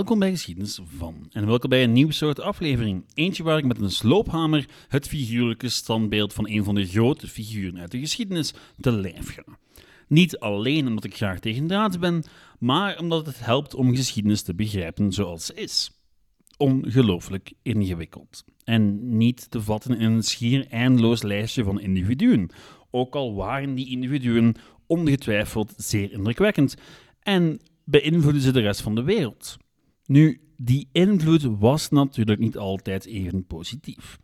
Welkom bij Geschiedenis van. En welkom bij een nieuw soort aflevering. Eentje waar ik met een sloophamer het figuurlijke standbeeld van een van de grote figuren uit de geschiedenis te lijf ga. Niet alleen omdat ik graag tegen draad ben, maar omdat het helpt om geschiedenis te begrijpen zoals ze is. Ongelooflijk ingewikkeld. En niet te vatten in een schier eindeloos lijstje van individuen. Ook al waren die individuen ongetwijfeld zeer indrukwekkend en beïnvloeden ze de rest van de wereld. Nu, die invloed was natuurlijk niet altijd even positief.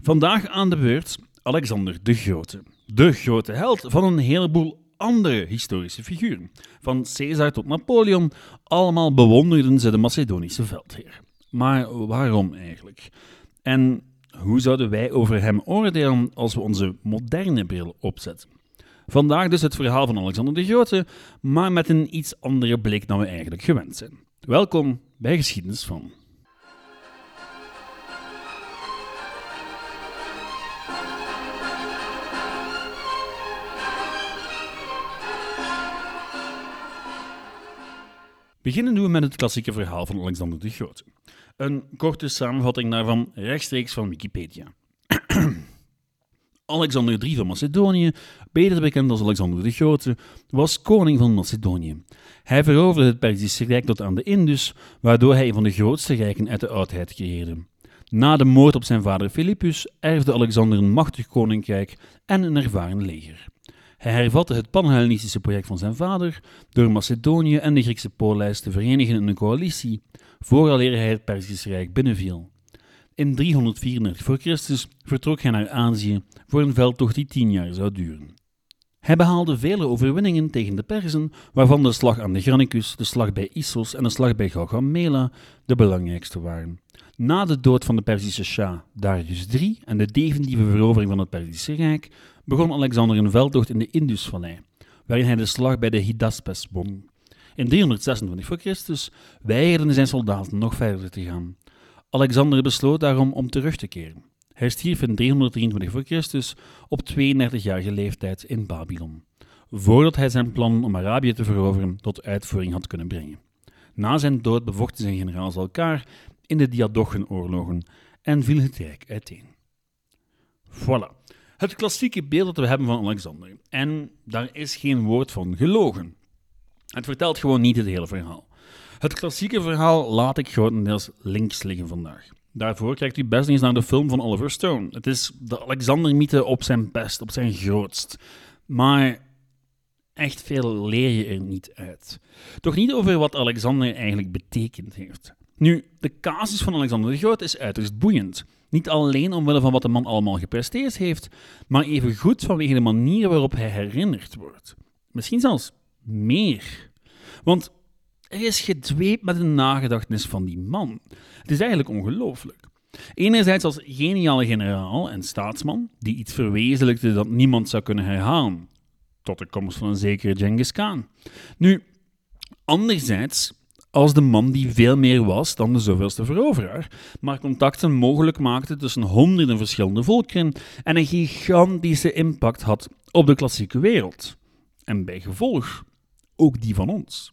Vandaag aan de beurt Alexander de Grote. De grote held van een heleboel andere historische figuren. Van Caesar tot Napoleon, allemaal bewonderden ze de Macedonische veldheer. Maar waarom eigenlijk? En hoe zouden wij over hem oordelen als we onze moderne bril opzetten? Vandaag dus het verhaal van Alexander de Grote, maar met een iets andere blik dan we eigenlijk gewend zijn. Welkom bij Geschiedenis van. Beginnen doen we met het klassieke verhaal van Alexander de Grote. Een korte samenvatting daarvan rechtstreeks van Wikipedia. Alexander III van Macedonië, beter bekend als Alexander de Grote, was koning van Macedonië. Hij veroverde het Perzische Rijk tot aan de Indus, waardoor hij een van de grootste rijken uit de oudheid creëerde. Na de moord op zijn vader Philippus erfde Alexander een machtig koninkrijk en een ervaren leger. Hij hervatte het Panhellenistische project van zijn vader door Macedonië en de Griekse polijs te verenigen in een coalitie, vooraleer hij het Perzische Rijk binnenviel. In 334 voor Christus vertrok hij naar Azië voor een veldtocht die tien jaar zou duren. Hij behaalde vele overwinningen tegen de Perzen, waarvan de slag aan de Granicus, de slag bij Issos en de slag bij Gaugamela de belangrijkste waren. Na de dood van de Perzische Shah Darius III en de definitieve verovering van het Perzische Rijk, begon Alexander een veldtocht in de Indusvallei, waarin hij de slag bij de Hydaspes won. In 326 voor Christus weigerden zijn soldaten nog verder te gaan. Alexander besloot daarom om terug te keren. Hij stierf in 323 voor Christus op 32-jarige leeftijd in Babylon, voordat hij zijn plan om Arabië te veroveren tot uitvoering had kunnen brengen. Na zijn dood bevochten zijn generaals elkaar in de Diadochenoorlogen en viel het rijk uiteen. Voilà, het klassieke beeld dat we hebben van Alexander. En daar is geen woord van gelogen. Het vertelt gewoon niet het hele verhaal. Het klassieke verhaal laat ik grotendeels links liggen vandaag. Daarvoor kijkt u best eens naar de film van Oliver Stone. Het is de Alexander-mythe op zijn best, op zijn grootst. Maar echt veel leer je er niet uit. Toch niet over wat Alexander eigenlijk betekend heeft. Nu, de casus van Alexander de Groot is uiterst boeiend. Niet alleen omwille van wat de man allemaal gepresteerd heeft, maar evengoed vanwege de manier waarop hij herinnerd wordt. Misschien zelfs meer. Want er is gedweept met de nagedachtenis van die man. Het is eigenlijk ongelooflijk. Enerzijds als geniale generaal en staatsman, die iets verwezenlijkte dat niemand zou kunnen herhalen, tot de komst van een zekere Genghis Khan. Nu, anderzijds als de man die veel meer was dan de zoveelste veroveraar, maar contacten mogelijk maakte tussen honderden verschillende volkeren en een gigantische impact had op de klassieke wereld. En bij gevolg ook die van ons.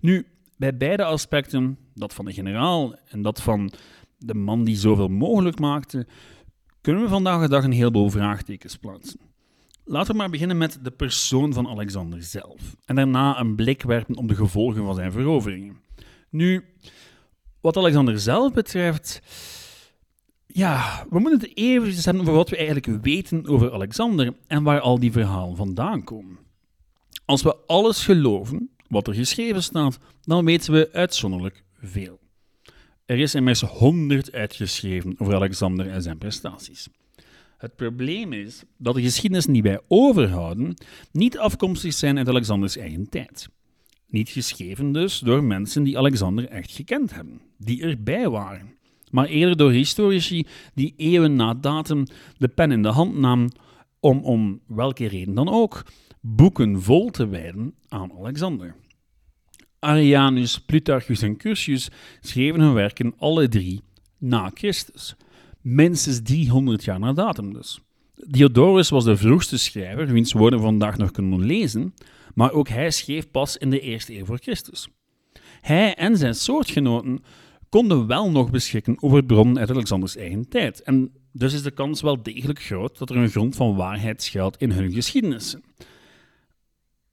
Nu, bij beide aspecten, dat van de generaal en dat van de man die zoveel mogelijk maakte, kunnen we vandaag de dag een heleboel vraagtekens plaatsen. Laten we maar beginnen met de persoon van Alexander zelf en daarna een blik werpen op de gevolgen van zijn veroveringen. Nu, wat Alexander zelf betreft, ja, we moeten het even hebben over wat we eigenlijk weten over Alexander en waar al die verhalen vandaan komen. Als we alles geloven wat er geschreven staat, dan weten we uitzonderlijk veel. Er is immers honderd uitgeschreven over Alexander en zijn prestaties. Het probleem is dat de geschiedenissen die wij overhouden niet afkomstig zijn uit Alexanders eigen tijd. Niet geschreven dus door mensen die Alexander echt gekend hebben, die erbij waren, maar eerder door historici die eeuwen na datum de pen in de hand namen om, om welke reden dan ook, boeken vol te wijden aan Alexander. Arianus, Plutarchus en Curtius schreven hun werken alle drie na Christus, minstens 300 jaar na datum dus. Diodorus was de vroegste schrijver, wiens woorden we vandaag nog kunnen lezen, maar ook hij schreef pas in de eerste eeuw voor Christus. hij en zijn soortgenoten konden wel nog beschikken over bronnen uit Alexanders eigen tijd. En dus is de kans wel degelijk groot dat er een grond van waarheid schuilt in hun geschiedenissen.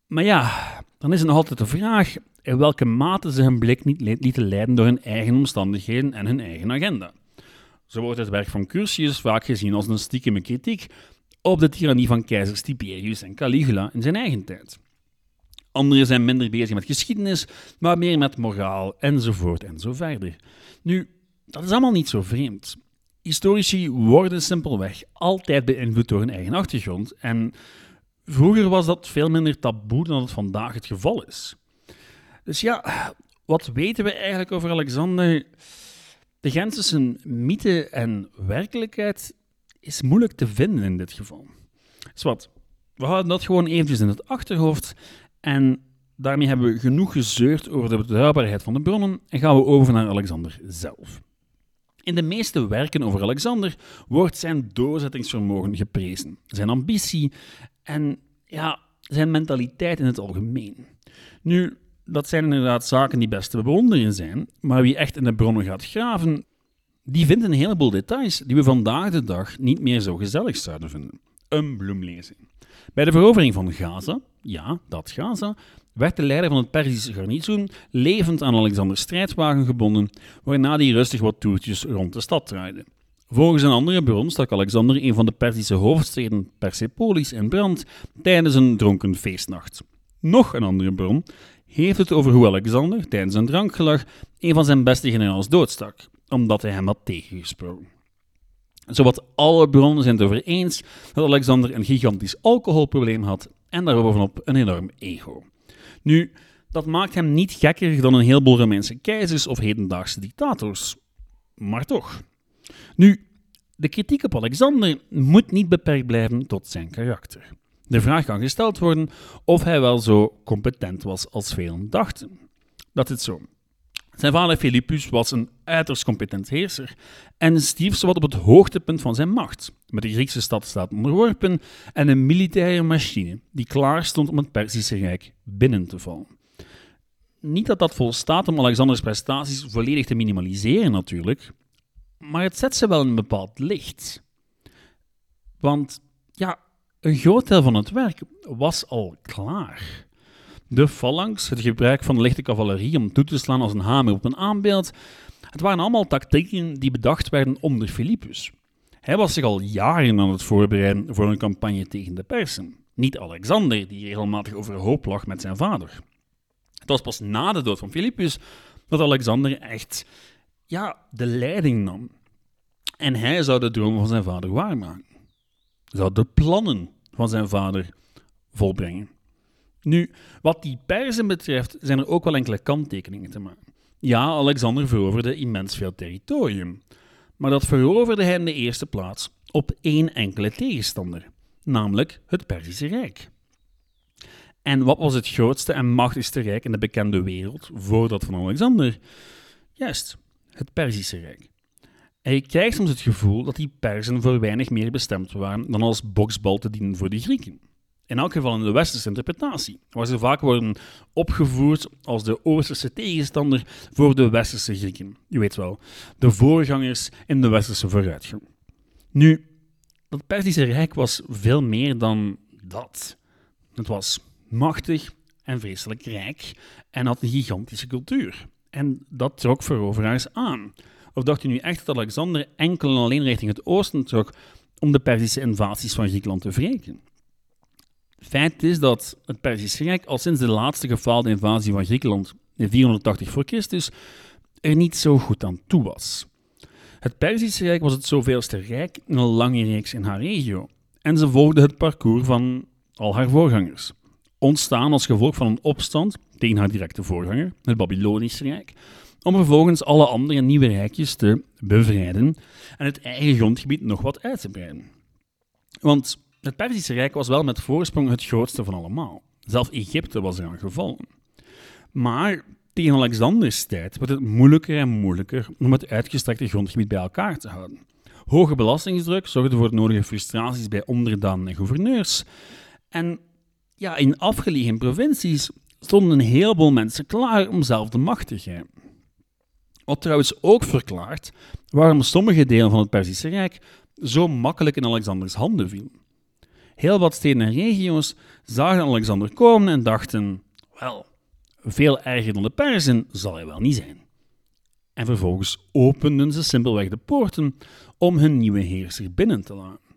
Maar ja, dan is er nog altijd de vraag in welke mate ze hun blik niet lieten leiden door hun eigen omstandigheden en hun eigen agenda. Zo wordt het werk van Curtius vaak gezien als een stiekeme kritiek op de tirannie van keizers Tiberius en Caligula in zijn eigen tijd. Anderen zijn minder bezig met geschiedenis, maar meer met moraal, enzovoort en zo verder. Nu, dat is allemaal niet zo vreemd. Historici worden simpelweg altijd beïnvloed door hun eigen achtergrond en vroeger was dat veel minder taboe dan het vandaag het geval is. Dus ja, wat weten we eigenlijk over Alexander? De grens tussen mythe en werkelijkheid is moeilijk te vinden in dit geval. Dus wat, we houden dat gewoon eventjes in het achterhoofd en daarmee hebben we genoeg gezeurd over de betrouwbaarheid van de bronnen en gaan we over naar Alexander zelf. In de meeste werken over Alexander wordt zijn doorzettingsvermogen geprezen, zijn ambitie en ja, zijn mentaliteit in het algemeen. Nu, dat zijn inderdaad zaken die best te bewonderen zijn, maar wie echt in de bronnen gaat graven, die vindt een heleboel details die we vandaag de dag niet meer zo gezellig zouden vinden. Een bloemlezing. Bij de verovering van Gaza, ja, dat Gaza, werd de leider van het Perzische garnizoen levend aan Alexanders strijdwagen gebonden, waarna hij rustig wat toertjes rond de stad draaide. Volgens een andere bron stak Alexander een van de Perzische hoofdsteden Persepolis in brand tijdens een dronken feestnacht. Nog een andere bron heeft het over hoe Alexander tijdens een drankgelag een van zijn beste generaals doodstak, omdat hij hem had tegengesproken. Zowat alle bronnen zijn het over eens dat Alexander een gigantisch alcoholprobleem had en daarbovenop een enorm ego. Nu, dat maakt hem niet gekker dan een heleboel Romeinse keizers of hedendaagse dictators. Maar toch. Nu, de kritiek op Alexander moet niet beperkt blijven tot zijn karakter. De vraag kan gesteld worden of hij wel zo competent was als velen dachten. Dat is zo. Zijn vader Philippus was een uiterst competent heerser en stierf zowat op het hoogtepunt van zijn macht, met de Griekse stadstaat onderworpen en een militaire machine die klaar stond om het Perzische Rijk binnen te vallen. Niet dat dat volstaat om Alexanders prestaties volledig te minimaliseren natuurlijk, maar het zet ze wel in een bepaald licht. Want ja, een groot deel van het werk was al klaar. De phalanx, het gebruik van de lichte cavalerie om toe te slaan als een hamer op een aanbeeld, het waren allemaal tactieken die bedacht werden onder Philippus. Hij was zich al jaren aan het voorbereiden voor een campagne tegen de Persen. Niet Alexander, die regelmatig overhoop lag met zijn vader. Het was pas na de dood van Philippus dat Alexander echt ja, de leiding nam. En hij zou de droom van zijn vader waarmaken. Zou de plannen van zijn vader volbrengen. Nu, wat die Perzen betreft, zijn er ook wel enkele kanttekeningen te maken. Ja, Alexander veroverde immens veel territorium, maar dat veroverde hij in de eerste plaats op één enkele tegenstander, namelijk het Perzische Rijk. En wat was het grootste en machtigste rijk in de bekende wereld voor dat van Alexander? Juist, het Perzische Rijk. En je krijgt soms het gevoel dat die Perzen voor weinig meer bestemd waren dan als boksbal te dienen voor de Grieken. In elk geval in de westerse interpretatie, waar ze vaak worden opgevoerd als de oosterse tegenstander voor de westerse Grieken. Je weet wel, de voorgangers in de westerse vooruitgang. Nu, dat Perzische Rijk was veel meer dan dat. Het was machtig en vreselijk rijk en had een gigantische cultuur. En dat trok veroveraars aan. Of dacht u nu echt dat Alexander enkel en alleen richting het oosten trok om de Perzische invasies van Griekenland te wreken? Feit is dat het Perzische Rijk al sinds de laatste gefaalde invasie van Griekenland in 480 voor Christus er niet zo goed aan toe was. Het Perzische Rijk was het zoveelste rijk in een lange reeks in haar regio en ze volgde het parcours van al haar voorgangers. Ontstaan als gevolg van een opstand tegen haar directe voorganger, het Babylonische Rijk, om vervolgens alle andere nieuwe rijkjes te bevrijden en het eigen grondgebied nog wat uit te breiden. Want het Perzische Rijk was wel met voorsprong het grootste van allemaal. Zelfs Egypte was eraan gevallen. Maar tegen Alexanders tijd werd het moeilijker en moeilijker om het uitgestrekte grondgebied bij elkaar te houden. Hoge belastingsdruk zorgde voor nodige frustraties bij onderdanen en gouverneurs. En ja, in afgelegen provincies stonden een heleboel mensen klaar om zelf de macht te grijpen. Wat trouwens ook verklaart waarom sommige delen van het Perzische Rijk zo makkelijk in Alexanders handen vielen. Heel wat steden en regio's zagen Alexander komen en dachten: wel, veel erger dan de Perzen zal hij wel niet zijn. En vervolgens openden ze simpelweg de poorten om hun nieuwe heerser binnen te laten.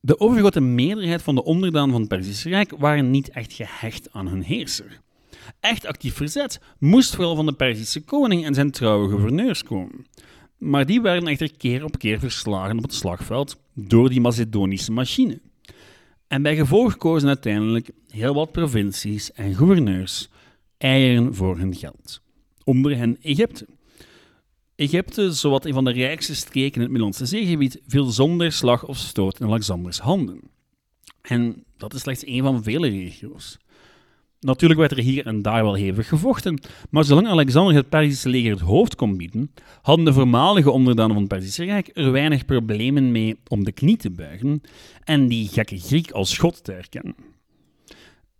De overgrote meerderheid van de onderdanen van het Perzische Rijk waren niet echt gehecht aan hun heerser. Echt actief verzet moest vooral van de Perzische koning en zijn trouwe gouverneurs komen. Maar die werden echter keer op keer verslagen op het slagveld door die Macedonische machine. En bij gevolg kozen uiteindelijk heel wat provincies en gouverneurs eieren voor hun geld. Onder hen Egypte. Egypte, zowat een van de rijkste streken in het Middellandse zeegebied, viel zonder slag of stoot in Alexanders handen. En dat is slechts één van vele regio's. Natuurlijk werd er hier en daar wel hevig gevochten, maar zolang Alexander het Perzische leger het hoofd kon bieden, hadden de voormalige onderdanen van het Perzische Rijk er weinig problemen mee om de knie te buigen en die gekke Griek als god te erkennen.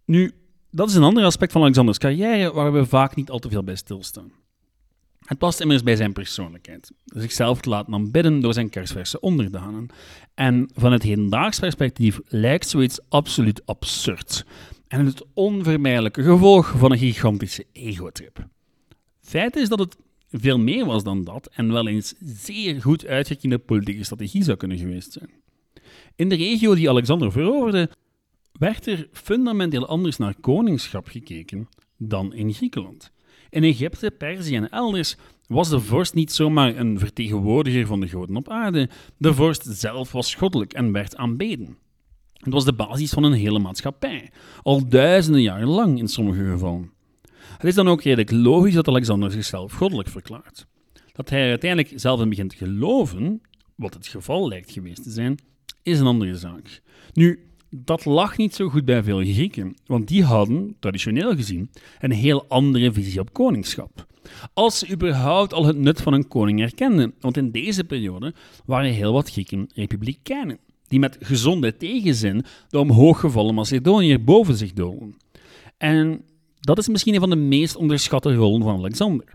Nu, dat is een ander aspect van Alexanders carrière waar we vaak niet al te veel bij stilstaan. Het past immers bij zijn persoonlijkheid, zichzelf te laten aanbidden door zijn kersverse onderdanen. En van het hedendaags perspectief lijkt zoiets absoluut absurd en het onvermijdelijke gevolg van een gigantische egotrip. Feit is dat het veel meer was dan dat en wel eens zeer goed uitgekiende politieke strategie zou kunnen geweest zijn. In de regio die Alexander veroverde, werd er fundamenteel anders naar koningschap gekeken dan in Griekenland. In Egypte, Perzië en elders was de vorst niet zomaar een vertegenwoordiger van de goden op aarde, de vorst zelf was goddelijk en werd aanbeden. Het was de basis van een hele maatschappij, al duizenden jaren lang in sommige gevallen. Het is dan ook redelijk logisch dat Alexander zichzelf goddelijk verklaart. Dat hij uiteindelijk zelf in begint te geloven, wat het geval lijkt geweest te zijn, is een andere zaak. Nu, dat lag niet zo goed bij veel Grieken, want die hadden, traditioneel gezien, een heel andere visie op koningschap. Als ze überhaupt al het nut van een koning erkenden, want in deze periode waren heel wat Grieken republikeinen die met gezonde tegenzin de omhooggevallen Macedoniër boven zich dolen. En dat is misschien een van de meest onderschatte rollen van Alexander.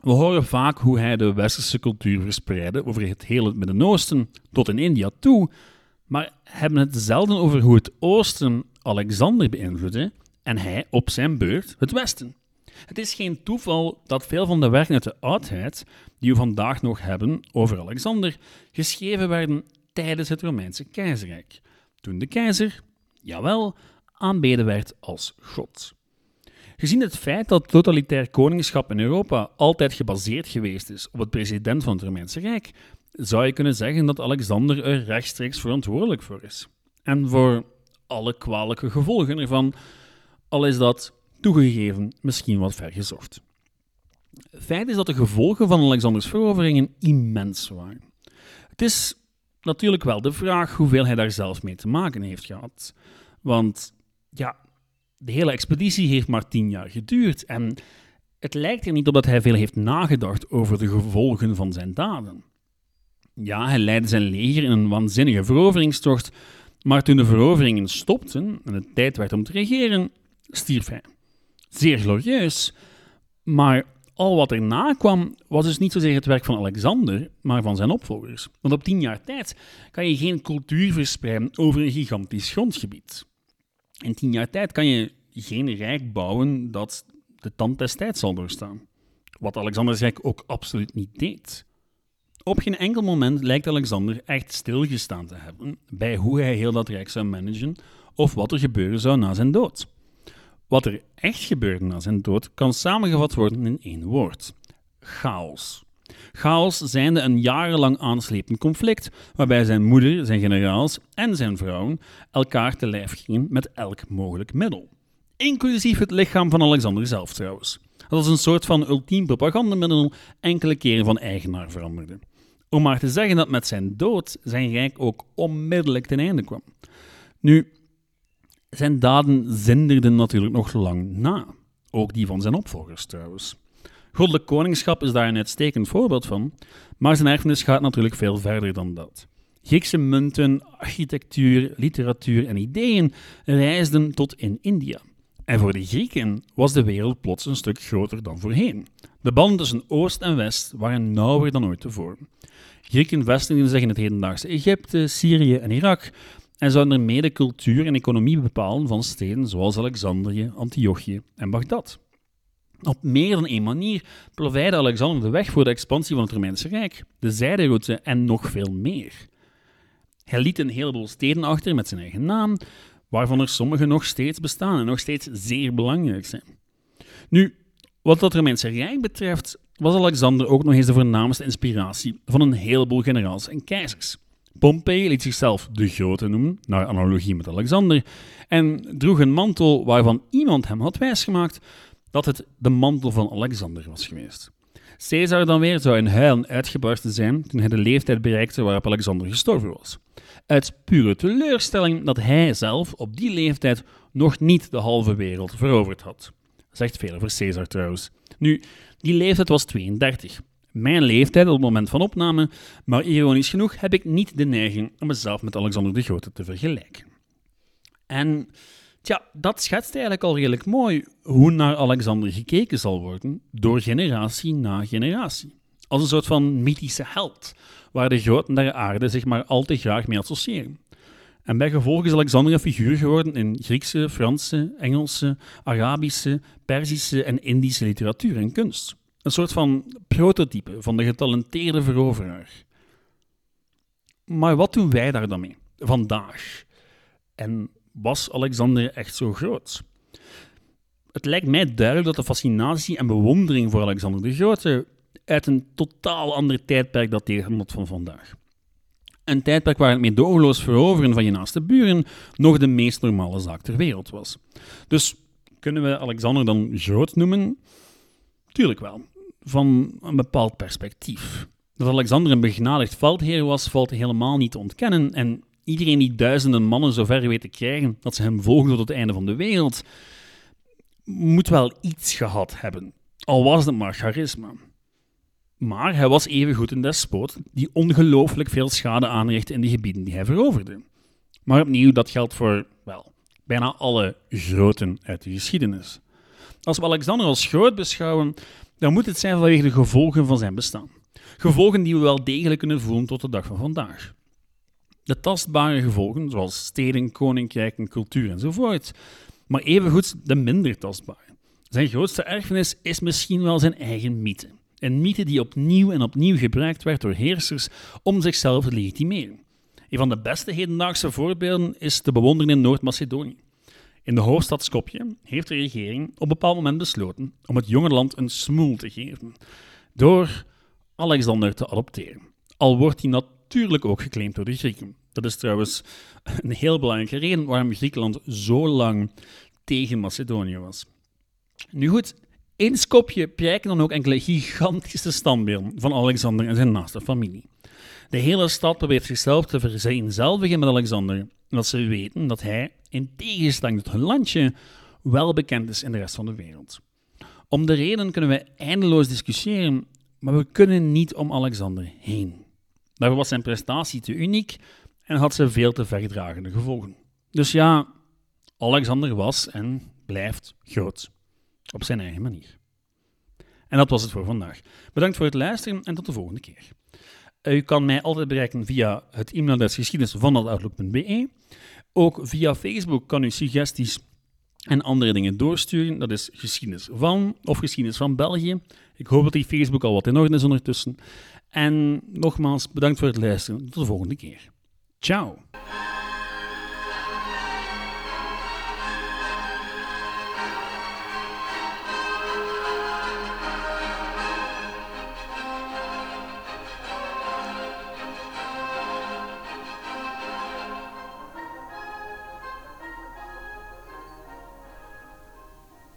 We horen vaak hoe hij de westerse cultuur verspreidde over het hele Midden-Oosten tot in India toe, maar hebben het zelden over hoe het Oosten Alexander beïnvloedde en hij op zijn beurt het Westen. Het is geen toeval dat veel van de werken uit de oudheid, die we vandaag nog hebben over Alexander, geschreven werden tijdens het Romeinse keizerrijk, toen de keizer, jawel, aanbeden werd als god. Gezien het feit dat totalitair koningschap in Europa altijd gebaseerd geweest is op het president van het Romeinse Rijk, zou je kunnen zeggen dat Alexander er rechtstreeks verantwoordelijk voor is. En voor alle kwalijke gevolgen ervan, al is dat toegegeven misschien wat ver gezocht. Feit is dat de gevolgen van Alexanders veroveringen immens waren. Het is natuurlijk wel de vraag hoeveel hij daar zelf mee te maken heeft gehad. Want ja, de hele expeditie heeft maar tien jaar geduurd en het lijkt er niet op dat hij veel heeft nagedacht over de gevolgen van zijn daden. Ja, hij leidde zijn leger in een waanzinnige veroveringstocht, maar toen de veroveringen stopten en het tijd werd om te regeren, stierf hij. Zeer glorieus, maar al wat erna kwam, was dus niet zozeer het werk van Alexander, maar van zijn opvolgers. Want op tien jaar tijd kan je geen cultuur verspreiden over een gigantisch grondgebied. In tien jaar tijd kan je geen rijk bouwen dat de tand des tijds zal doorstaan. Wat Alexanders rijk ook absoluut niet deed. Op geen enkel moment lijkt Alexander echt stilgestaan te hebben bij hoe hij heel dat rijk zou managen of wat er gebeuren zou na zijn dood. Wat er echt gebeurde na zijn dood kan samengevat worden in één woord: chaos. Chaos zijnde een jarenlang aanslepend conflict, waarbij zijn moeder, zijn generaals en zijn vrouwen elkaar te lijf gingen met elk mogelijk middel. Inclusief het lichaam van Alexander zelf trouwens. Dat als een soort van ultiem propagandamiddel enkele keren van eigenaar veranderde. Om maar te zeggen dat met zijn dood zijn rijk ook onmiddellijk ten einde kwam. Nu, zijn daden zinderden natuurlijk nog lang na. Ook die van zijn opvolgers trouwens. Goddelijk koningschap is daar een uitstekend voorbeeld van, maar zijn erfenis gaat natuurlijk veel verder dan dat. Griekse munten, architectuur, literatuur en ideeën reisden tot in India. En voor de Grieken was de wereld plots een stuk groter dan voorheen. De banden tussen Oost en West waren nauwer dan ooit tevoren. Grieken vestigden zich in het hedendaagse Egypte, Syrië en Irak en zouden er mede cultuur en economie bepalen van steden zoals Alexandrië, Antiochië en Bagdad. Op meer dan één manier plaveide Alexander de weg voor de expansie van het Romeinse Rijk, de zijderoute en nog veel meer. Hij liet een heleboel steden achter met zijn eigen naam, waarvan er sommige nog steeds bestaan en nog steeds zeer belangrijk zijn. Nu, wat dat Romeinse Rijk betreft, was Alexander ook nog eens de voornaamste inspiratie van een heleboel generaals en keizers. Pompei liet zichzelf de Grote noemen, naar analogie met Alexander, en droeg een mantel waarvan iemand hem had wijsgemaakt dat het de mantel van Alexander was geweest. Caesar dan weer zou in huilen uitgebarsten zijn toen hij de leeftijd bereikte waarop Alexander gestorven was. Uit pure teleurstelling dat hij zelf op die leeftijd nog niet de halve wereld veroverd had. Zegt veel over Caesar trouwens. Nu, die leeftijd was 32. Mijn leeftijd op het moment van opname, maar ironisch genoeg heb ik niet de neiging om mezelf met Alexander de Grote te vergelijken. En tja, dat schetst eigenlijk al redelijk mooi hoe naar Alexander gekeken zal worden door generatie na generatie. Als een soort van mythische held, waar de groten der aarde zich maar al te graag mee associëren. En bij gevolg is Alexander een figuur geworden in Griekse, Franse, Engelse, Arabische, Perzische en Indische literatuur en kunst. Een soort van prototype van de getalenteerde veroveraar. Maar wat doen wij daar dan mee vandaag? En was Alexander echt zo groot? Het lijkt mij duidelijk dat de fascinatie en bewondering voor Alexander de Grote uit een totaal ander tijdperk dateert dan dat van vandaag. Een tijdperk waar het meedogenloos veroveren van je naaste buren nog de meest normale zaak ter wereld was. Dus kunnen we Alexander dan groot noemen? Tuurlijk wel, van een bepaald perspectief. Dat Alexander een begenadigd veldheer was, valt helemaal niet te ontkennen. En iedereen die duizenden mannen zover weet te krijgen dat ze hem volgen tot het einde van de wereld, moet wel iets gehad hebben. Al was het maar charisma. Maar hij was evengoed een despoot die ongelooflijk veel schade aanrichtte in de gebieden die hij veroverde. Maar opnieuw, dat geldt voor, wel, bijna alle groten uit de geschiedenis. Als we Alexander als groot beschouwen, dan moet het zijn vanwege de gevolgen van zijn bestaan. Gevolgen die we wel degelijk kunnen voelen tot de dag van vandaag. De tastbare gevolgen, zoals steden, koninkrijken, cultuur enzovoort, maar evengoed de minder tastbare. Zijn grootste erfenis is misschien wel zijn eigen mythe. Een mythe die opnieuw en opnieuw gebruikt werd door heersers om zichzelf te legitimeren. Een van de beste hedendaagse voorbeelden is te bewonderen in Noord-Macedonië. In de hoofdstad Skopje heeft de regering op een bepaald moment besloten om het jonge land een smoel te geven door Alexander te adopteren. Al wordt hij natuurlijk ook geclaimd door de Grieken. Dat is trouwens een heel belangrijke reden waarom Griekenland zo lang tegen Macedonië was. Nu goed, in Skopje prijken dan ook enkele gigantische standbeelden van Alexander en zijn naaste familie. De hele stad probeert zichzelf te vereenzelvigen met Alexander, omdat ze weten dat hij, in tegenstelling tot hun landje, wel bekend is in de rest van de wereld. Om de reden kunnen we eindeloos discussiëren, maar we kunnen niet om Alexander heen. Daarvoor was zijn prestatie te uniek en had ze veel te verdragende gevolgen. Dus ja, Alexander was en blijft groot. Op zijn eigen manier. En dat was het voor vandaag. Bedankt voor het luisteren en tot de volgende keer. U kan mij altijd bereiken via het e-mailadres Ook via Facebook kan u suggesties en andere dingen doorsturen. Dat is geschiedenis van of geschiedenis van België. Ik hoop dat die Facebook al wat in orde is ondertussen. En nogmaals, bedankt voor het luisteren. Tot de volgende keer. Ciao.